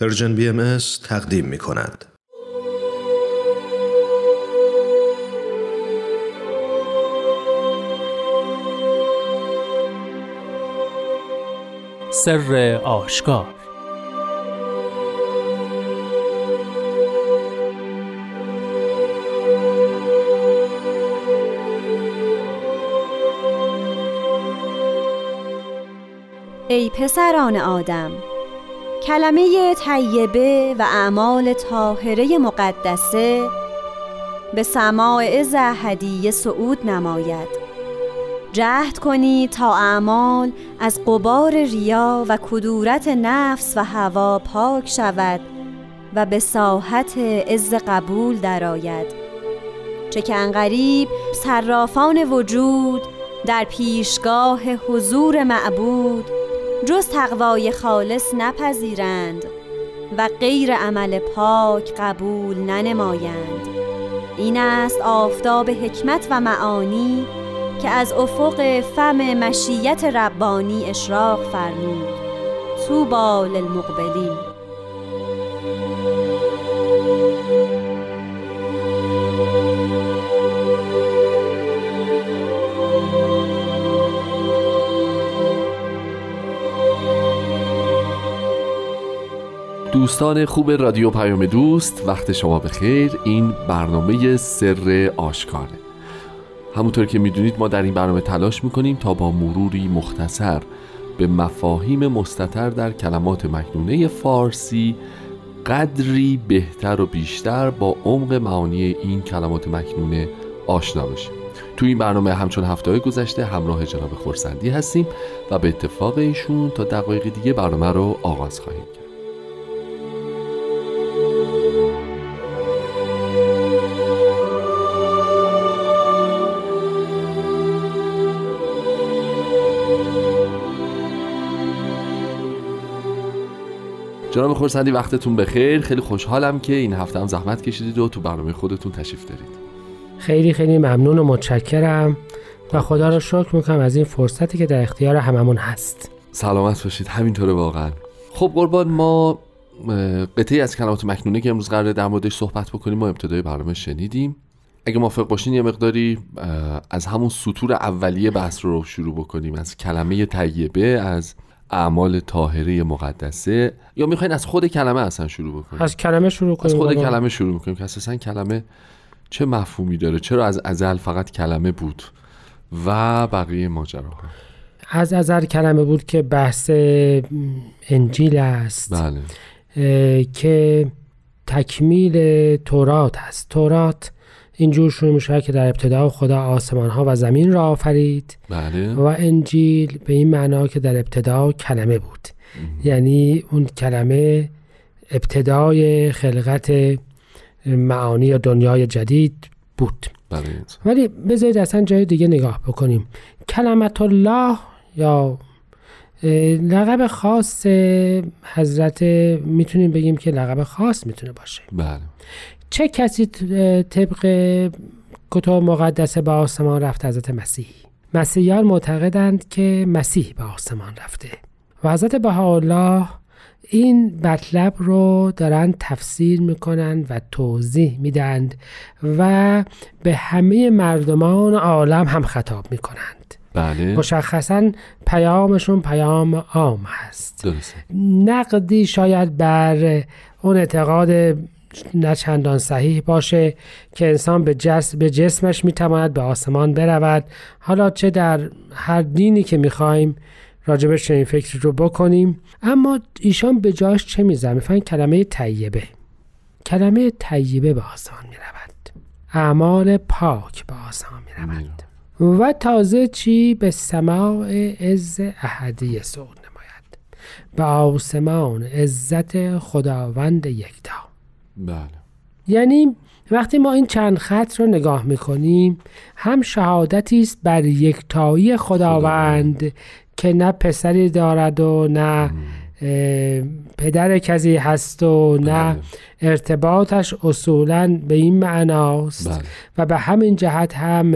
پرژن بی ام تقدیم می کند. سر آشکار ای پسران آدم کلمه طیبه و اعمال طاهره مقدسه به سماع هدیه صعود نماید. جهد کنید تا اعمال از قبار ریا و کدورت نفس و هوا پاک شود و به ساحت عز قبول درآید. چه که انقریب صرافان وجود در پیشگاه حضور معبود جز تقوای خالص نپذیرند و غیر عمل پاک قبول ننمایند. این است آفتاب حکمت و معانی که از افق فم مشیت ربانی اشراق فرمود. توبا للمقبلین. دوستان خوب رادیو پیام دوست وقت شما بخیر. این برنامه سر آشکاره. همونطور که می‌دونید ما در این برنامه تلاش می‌کنیم تا با مروری مختصر به مفاهیم مستتر در کلمات مکنونه فارسی قدری بهتر و بیشتر با عمق معانی این کلمات مکنونه آشنا بشیم. تو این برنامه همچون هفته گذشته همراه جناب خورسندی هستیم و به اتفاق ایشون تا دقایق دیگه برنامه رو آغاز خواهیم کرد. جناب خورسندی وقتتون بخیر. خیلی خوشحالم که این هفته هم زحمت کشیدید و تو برنامه خودتون تشریف دارید. خیلی خیلی ممنون و متشکرم و خدا را شکر می‌کنم از این فرصتی که در اختیار هممون هست. سلامت باشید. همینطوره واقعا. خب قربان ما قطعی از کلمات مکنونه که امروز قراره در موردش صحبت بکنیم ما ابتدای برنامه شنیدیم. اگه موافق باشین یه مقداری از همون سطور اولیه بحث رو شروع بکنیم. از کلمه طیبه از اعمال طاهره مقدسه. یا می‌خواین از خود کلمه اصلا شروع بکنیم؟ از کلمه شروع کنیم از خود کلمه شروع بکنیم که اساسا کلمه چه مفهومی داره؟ چرا از ازل فقط کلمه بود و بقیه ماجراها؟ از ازل کلمه بود که بحث انجیل است. بله. که تکمیل تورات است. تورات اینجور شروع میشه که در ابتدا خدا آسمان ها و زمین را آفرید. بله. و انجیل به این معنا که در ابتدا کلمه بود. یعنی اون کلمه ابتدای خلقت معانی یا دنیای جدید بود. بله. ولی بذارید اصلا جای دیگه نگاه بکنیم. کلمت الله یا لقب خاص حضرت می‌تونیم بگیم که لقب خاص می‌تونه باشه. بله. چه کسی طبق کتاب مقدسه به آسمان رفت حضرت مسیح. مسیحیان معتقدند که مسیح به آسمان رفته. و حضرت بهاءالله این مطلب رو دارن تفسیر می‌کنند و توضیح میدند و به همه مردمان عالم هم خطاب می‌کنند. بله. مشخصا پیامشون پیام عام هست درسته. نقدی شاید بر اون اعتقاد نه چندان صحیح باشه که انسان به, جس به جسمش می‌تواند به آسمان برود. حالا چه در هر دینی که می‌خوایم راجبش این فکر رو بکنیم. اما ایشان به جاش چه میزن می‌فهمین کلمه طیبه. کلمه طیبه به آسمان می‌رود. اعمال پاک به آسمان می‌رود. و تازه چی به سماع عز احدی صعود نماید. به آسمان عزت خداوند یکتا. بله. یعنی وقتی ما این چند خط رو نگاه می‌کنیم هم شهادتی است بر یکتایی خداوند که نه پسری دارد و نه پدر کسی هست و نه بله. ارتباطش اصولا به این معناست بله. و به همین جهت هم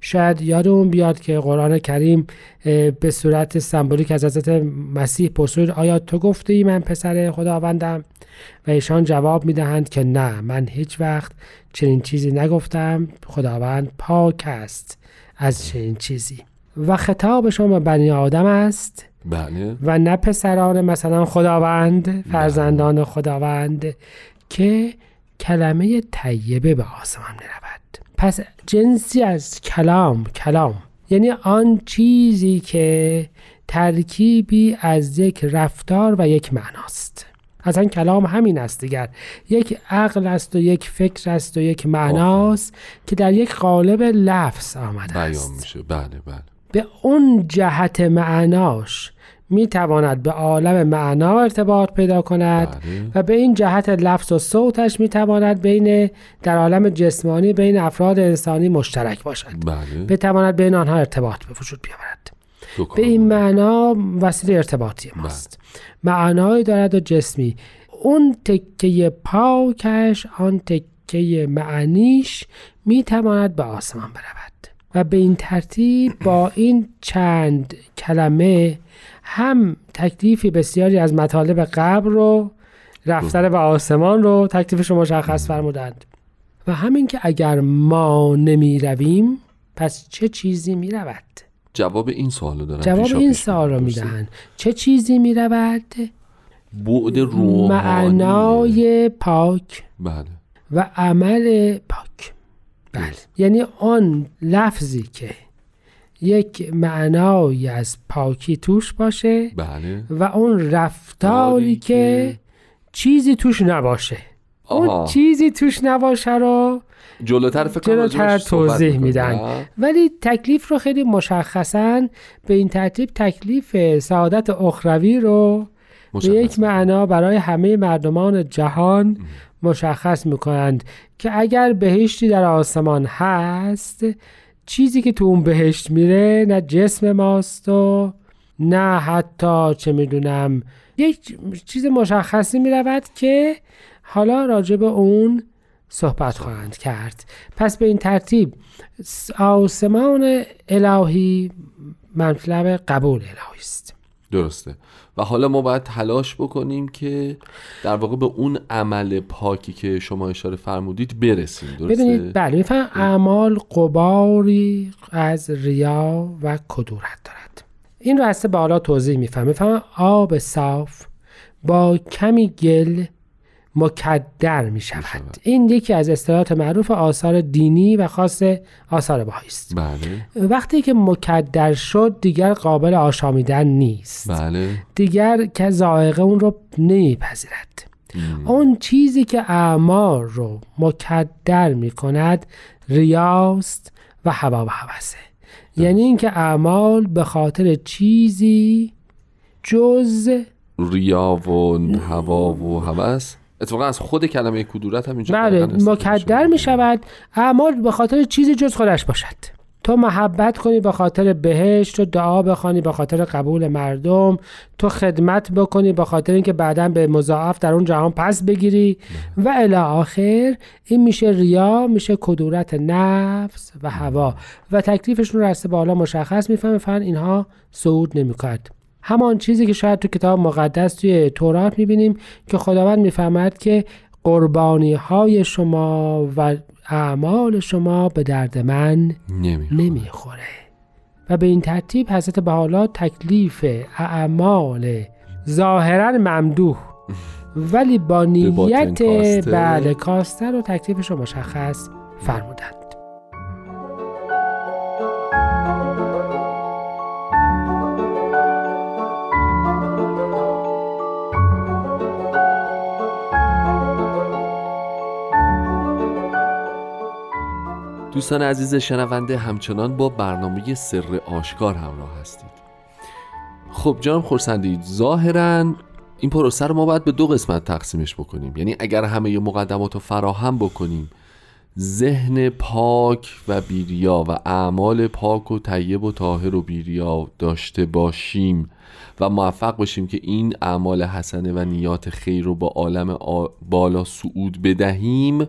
شاید یادمون بیاد که قرآن کریم به صورت سمبولیک از حضرت مسیح پرسید آیا تو گفته ای من پسر خداوندم و ایشان جواب می‌دهند که نه من هیچ وقت چنین چیزی نگفتم خداوند پاک است از چنین چیزی و خطاب شما به بنی آدم است بله. و نه پسران مثلا خداوند فرزندان خداوند که کلمه طیبه به آسمان می رود پس جنسی از کلام کلام. یعنی آن چیزی که ترکیبی از یک رفتار و یک معناست. اصلا کلام همین است دیگر. یک عقل است و یک فکر است و یک معناست که در یک قالب لفظ آمده بیان است. میشه. بله بله. به اون جهت معناش می تواند به عالم معنا ارتباط پیدا کند بله. و به این جهت لفظ و صوتش می تواند بین در عالم جسمانی بین افراد انسانی مشترک باشد. بله. بتواند بین آنها ارتباط به وجود بیاورد. به این. معنا وسیله ارتباطی ماست. معنایی دارد و جسمی. اون تکه پاکش آن تکه معنیش می تواند به آسمان برود. و به این ترتیب با این چند کلمه هم تکلیفی بسیاری از مطالب قبر رو رفتن به آسمان رو تکلیفش رو مشخص فرمودند. و همین که اگر ما نمی رویم پس چه چیزی می رود جواب این سوال رو دارم جواب این سوال رو می‌پرسم. می‌دهند. چه چیزی می رود بعد روحانی. معنای پاک. بله. و عمل پاک. بله یعنی آن لفظی که یک معنایی از پاکی توش باشه بله و اون رفتاری که که- چیزی توش نباشه اون آها. چیزی توش نباشه رو جلوتر فکر جلوتر توضیح. میدن؟ ولی تکلیف رو خیلی مشخصا به این ترتیب تکلیف سعادت اخروی رو به. یک معنا برای همه مردمان جهان مشخص می‌کنند که اگر بهشتی در آسمان هست چیزی که تو اون بهشت میره نه جسم ماست و نه حتی چه می‌دونم یک چیز مشخصی می‌رود که حالا راجع به اون صحبت خواهند کرد. پس به این ترتیب آسمان الهی مطلب قبول الهی است. درسته. و حالا ما باید تلاش بکنیم که در واقع به اون عمل پاکی که شما اشاره فرمودید برسیم درسته؟ ببینید بله میفهم اعمال قباری از ریا و کدورت دارد. این رو هسته بالا توضیح میفهم میفهم آب صاف با کمی گل مکدر می شود. این یکی از اصطلاحات معروف آثار دینی و خاص آثار بهایی است. بله. وقتی که مکدر شد دیگر قابل آشامیدن نیست. بله. دیگر که ذائقه اون رو نمیپذیرد. اون چیزی که اعمال رو مکدر می کند ریاست و هوا و هوسه. یعنی اینکه اعمال به خاطر چیزی جز ریا و هوا و هوس اتفاقا از خود کلمه کدورت هم اینجا بله مکدر. می شود اعمال به خاطر چیزی جز خودش باشد. تو محبت کنی به خاطر بهشت تو دعا بخوانی به خاطر قبول مردم تو خدمت بکنی به خاطر اینکه بعدا به مضاعف در اون جهان پس بگیری. و الی آخر این میشه ریا میشه کدورت نفس و هوا. و تکلیفشون رو رسته بالا مشخص می‌فهمه فن اینها صعود نمی‌کند همان چیزی که شاید تو کتاب مقدس توی تورات می‌بینیم که خداوند می‌فهمد که قربانی های شما و اعمال شما به درد من نمی نمی‌خوره. و به این ترتیب حضرت بحالا تکلیف اعمال ظاهرا ممدوح ولی با نیت. بله کاسته رو تکلیفش رو مشخص فرمودند دوستان عزیز شنونده همچنان با برنامه سر آشکار همراه هستید. خب جناب خورسندی ظاهرا این پروسه رو ما باید به دو قسمت تقسیمش بکنیم. یعنی اگر همه مقدمات رو فراهم بکنیم ذهن پاک و بیریا و اعمال پاک و طیب و طاهر و بیریا داشته باشیم و موفق باشیم که این اعمال حسنه و نیات خیر رو با عالم بالا صعود بدهیم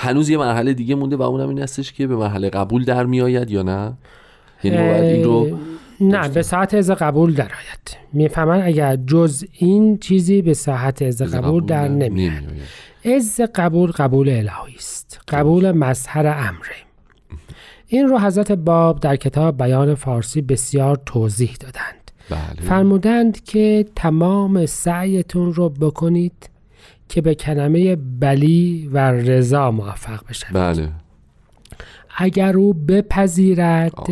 هنوز یه مرحله دیگه مونده و اونم این هستش که به مرحله قبول در میآید یا نه؟ یعنی این رو نه به ساعت از قبول در آید. می‌فهمن اگر جز این چیزی به ساعت از قبول در نمیاد از قبول قبول الهی است. قبول مظهر امره. این رو حضرت باب در کتاب بیان فارسی بسیار توضیح دادند. بله. فرمودند که تمام سعیتون رو بکنید که به کلمه بلی و رضا موفق بشوید بله. اگر او بپذیرد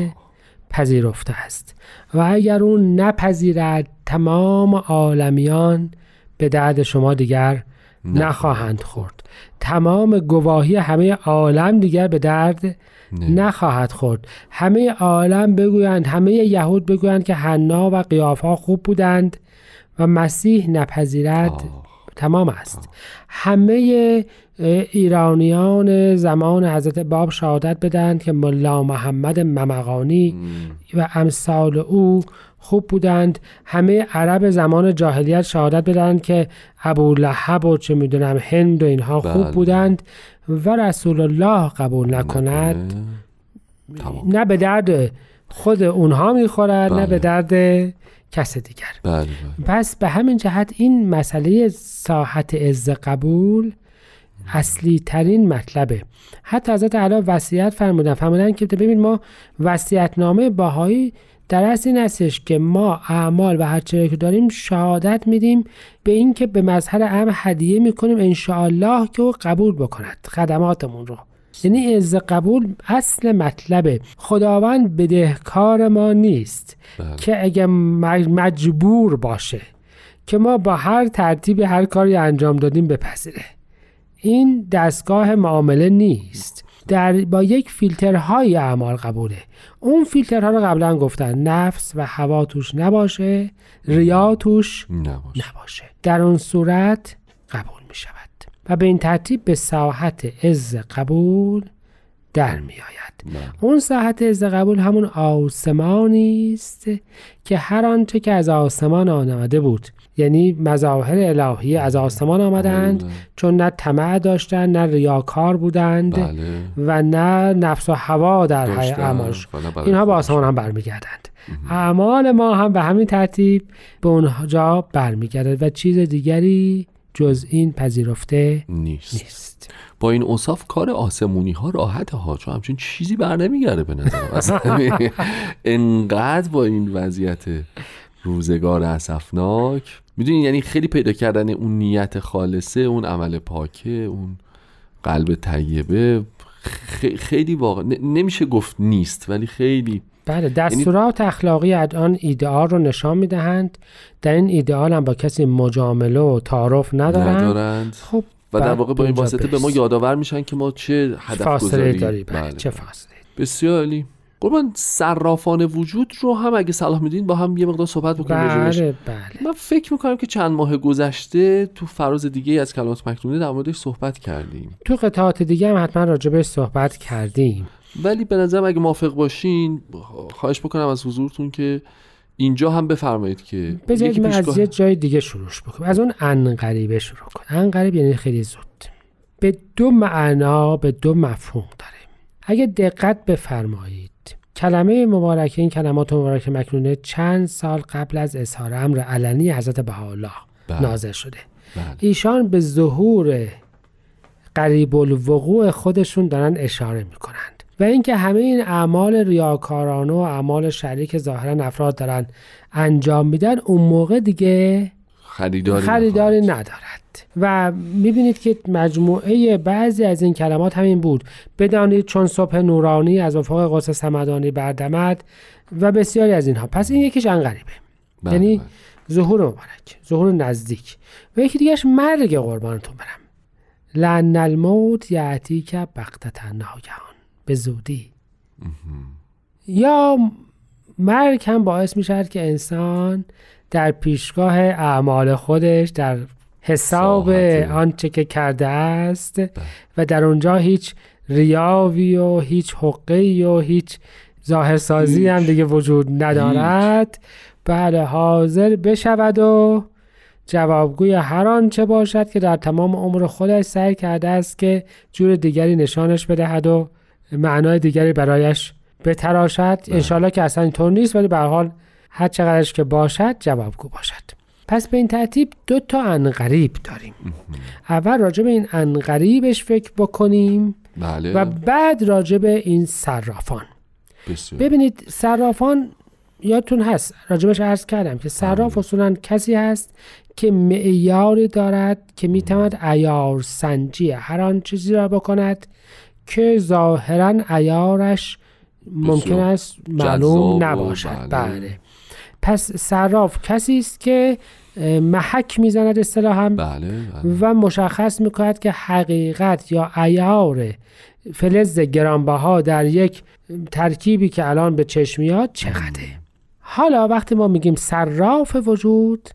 پذیرفته است. و اگر او نپذیرد تمام عالمیان به درد شما دیگر نخواهند. خورد. تمام گواهی همه عالم دیگر به درد نخواهد خورد. همه عالم بگویند همه یهود بگویند که حنا و قیافا خوب بودند و مسیح نپذیرد. تمام است. همه ایرانیان زمان حضرت باب شهادت بدند که ملا محمد ممقانی و امثال او خوب بودند. همه عرب زمان جاهلیت شهادت بدند که ابو لحب و چه می‌دونم هند و اینها خوب بله. بودند و رسول الله قبول نکند. نه به درد خود اونها می‌خورد نه به بله. درد کس دیگر. بله بله. پس به همین جهت این مسئله ساحت از قبول اصلی ترین مطلبه. حتی حضرت علی وصیت فرمودن فرمودن که ببین ما وصیت نامه باهایی در اصل این هستش که ما اعمال و هر که داریم شهادت میدیم به اینکه به مظهر ام هدیه می‌کنیم انشاءالله که او قبول بکند خدماتمون رو. یعنی از قبول اصل مطلبه. خداوند بدهکار ما نیست بله. که اگه مجبور باشه که ما با هر ترتیب هر کاری انجام دادیم بپذیره. این دستگاه معامله نیست. در با یک فیلترهای اعمال قبوله. اون فیلترها رو قبلا گفتن نفس و هوا توش نباشه ریا توش نباشه. نباشه. در اون صورت قبول می شود و به این ترتیب به ساحت از قبول در می آید. بله. اون ساحت از قبول همون آسمانی است که هر آنچه که از آسمان آمده بود یعنی مظاهر الهی از آسمان آمدند بله. چون نه طمع داشتند نه ریاکار بودند بله. و نه نفس و هوا در اعمالش. اینها به آسمان هم برمیگردند. اعمال ما هم به همین ترتیب به اونجا برمیگردد و چیز دیگری جز این پذیرفته نیست, نیست. با این اصاف کار آسمونی ها راحت ها چون همچون چیزی بر نمیگرده به نظر انقدر با این وضعیت روزگار اسفناک. می‌دونی یعنی خیلی پیدا کردن اون نیت خالصه اون عمل پاکه اون قلب طیبه خیلی واقع نمیشه گفت نیست ولی خیلی بله یعنی دستورات اخلاقی الان ایدئال رو نشان می‌دهند در این ایدئال هم با کسی مجامله و تعارف ندارند, ندارند. خب و در واقع با این واسطه به ما یادآور میشن که ما چه هدف فاصله داری بله. بله. چه فاصله بسیار عالی قربان صرافان وجود رو هم اگه صلاح میدین با هم یه مقدار صحبت بکنیم بله بله. من فکر می‌کنم که چند ماه گذشته تو فراز دیگه از کلمات مکتومه در موردش صحبت کردیم تو قطعات دیگه هم حتما راجبش صحبت کردیم ولی به نظرم اگه موافق باشین خواهش بکنم از حضورتون که اینجا هم بفرمایید که بذارید من از یه جای دیگه شروع بکنم. از اون انقریبه شروع کنم. انقریب یعنی خیلی زود. به دو معنا به دو مفهوم داره اگه دقت بفرمایید کلمه مبارکه این کلمات مبارکه مکنونه چند سال قبل از اظهار امر علنی حضرت بهاءالله بله. نازل شده. بله. ایشان به ظهور قریب الوقوع خودشون دارن اشاره می‌کنند و اینکه همه این اعمال ریاکارانه و اعمال شریک ظاهرا افراد دارن انجام میدن اون موقع دیگه خریداری, خریداری ندارد. و می‌بینید که مجموعه بعضی از این کلمات همین بود. بدانید چون صبح نورانی از افق قدس سمدانی بردمد و بسیاری از اینها. پس این یکیش انقریبه بله، یعنی بله. ظهور مبارک ظهور نزدیک. و یکی دیگهش مرگ قربانتون برم. لن الموت یعتی که بقتتا ناگهان. به زودی. یا مرگ هم باعث می که انسان در پیشگاه اعمال خودش در حساب آنچه که کرده است بله. و در اونجا هیچ ریاوی و هیچ حقی و هیچ ظاهرسازی هم دیگه وجود ندارد. بله حاضر بشود و جوابگوی هر آنچه باشد که در تمام عمر خودش سعی کرده است که جور دیگری نشانش بدهد و معنای دیگری برایش بتراشد. انشالله که اصلا اینطور نیست ولی به حال هر چقدرش که باشد جوابگو باشد. پس به این ترتیب دو تا انقریب داریم. اول راجع به این انقریبش فکر بکنیم بله. و بعد راجع به این صرافان. ببینید صرافان یادتون هست راجبش عرض کردم که صراف اصولا کسی هست که معیاری دارد که می‌تواند ایار سنجی هر آن چیزی را بکند که ظاهرا ایارش ممکن است معلوم نباشد بله. پس صراف کسی است که محک می‌زند اصطلاحا بله, بله. و مشخص می‌کند که حقیقت یا ایار فلز گرانبها در یک ترکیبی که الان به چشم میاد چقدره حالا وقتی ما میگیم صراف وجود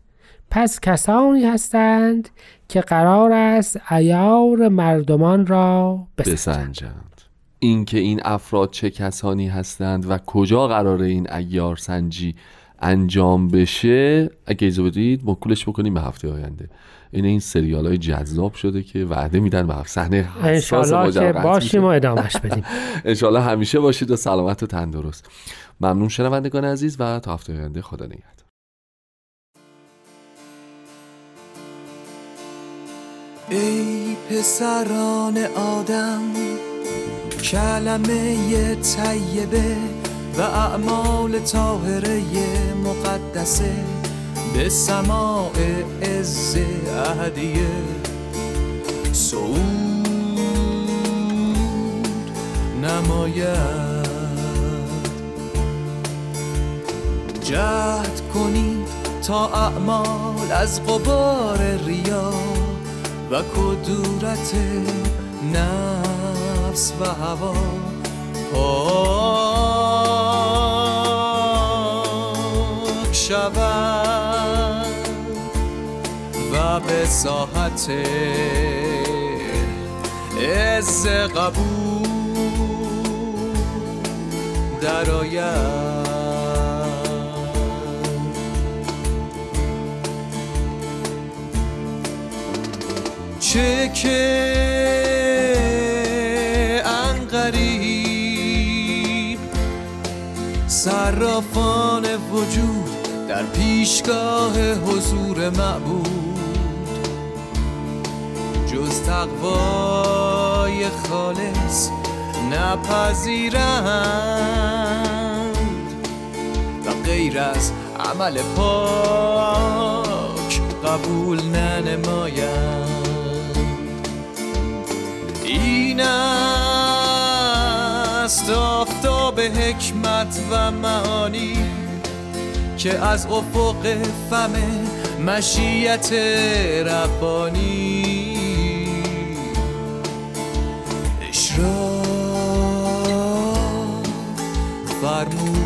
پس کسانی هستند که قرار است ایار مردمان را بسنجند. بسنجند. اینکه این افراد چه کسانی هستند و کجا قراره این ایار سنجی انجام بشه اگه اجازه بدید مکولش بکنیم به هفته آینده. این این سریال های جذاب شده که وعده میدن به صحنه انشالله که باشیم و. ادامش بدیم. انشالله همیشه باشید و سلامت و تندرست. ممنون شنوندگان عزیز و تا هفته آینده خدا نگهدار. ای پسران آدم کلمه طیبه و اعمال طاهره مقدسه به سماع عز اهدیه سعود نماید. جهد کنید تا اعمال از غبار ریا. و کدورت نفس و هوا. پاک شود و به ساحت عز قبول درآید. که انقریب صرافان وجود در پیشگاه حضور معبود. جز تقوای خالص نپذیرند. و غیر از عمل پاک قبول ننمایند. این است آفتاب حکمت و معانی که از افق فم مشیت ربانی. اشراق فرمود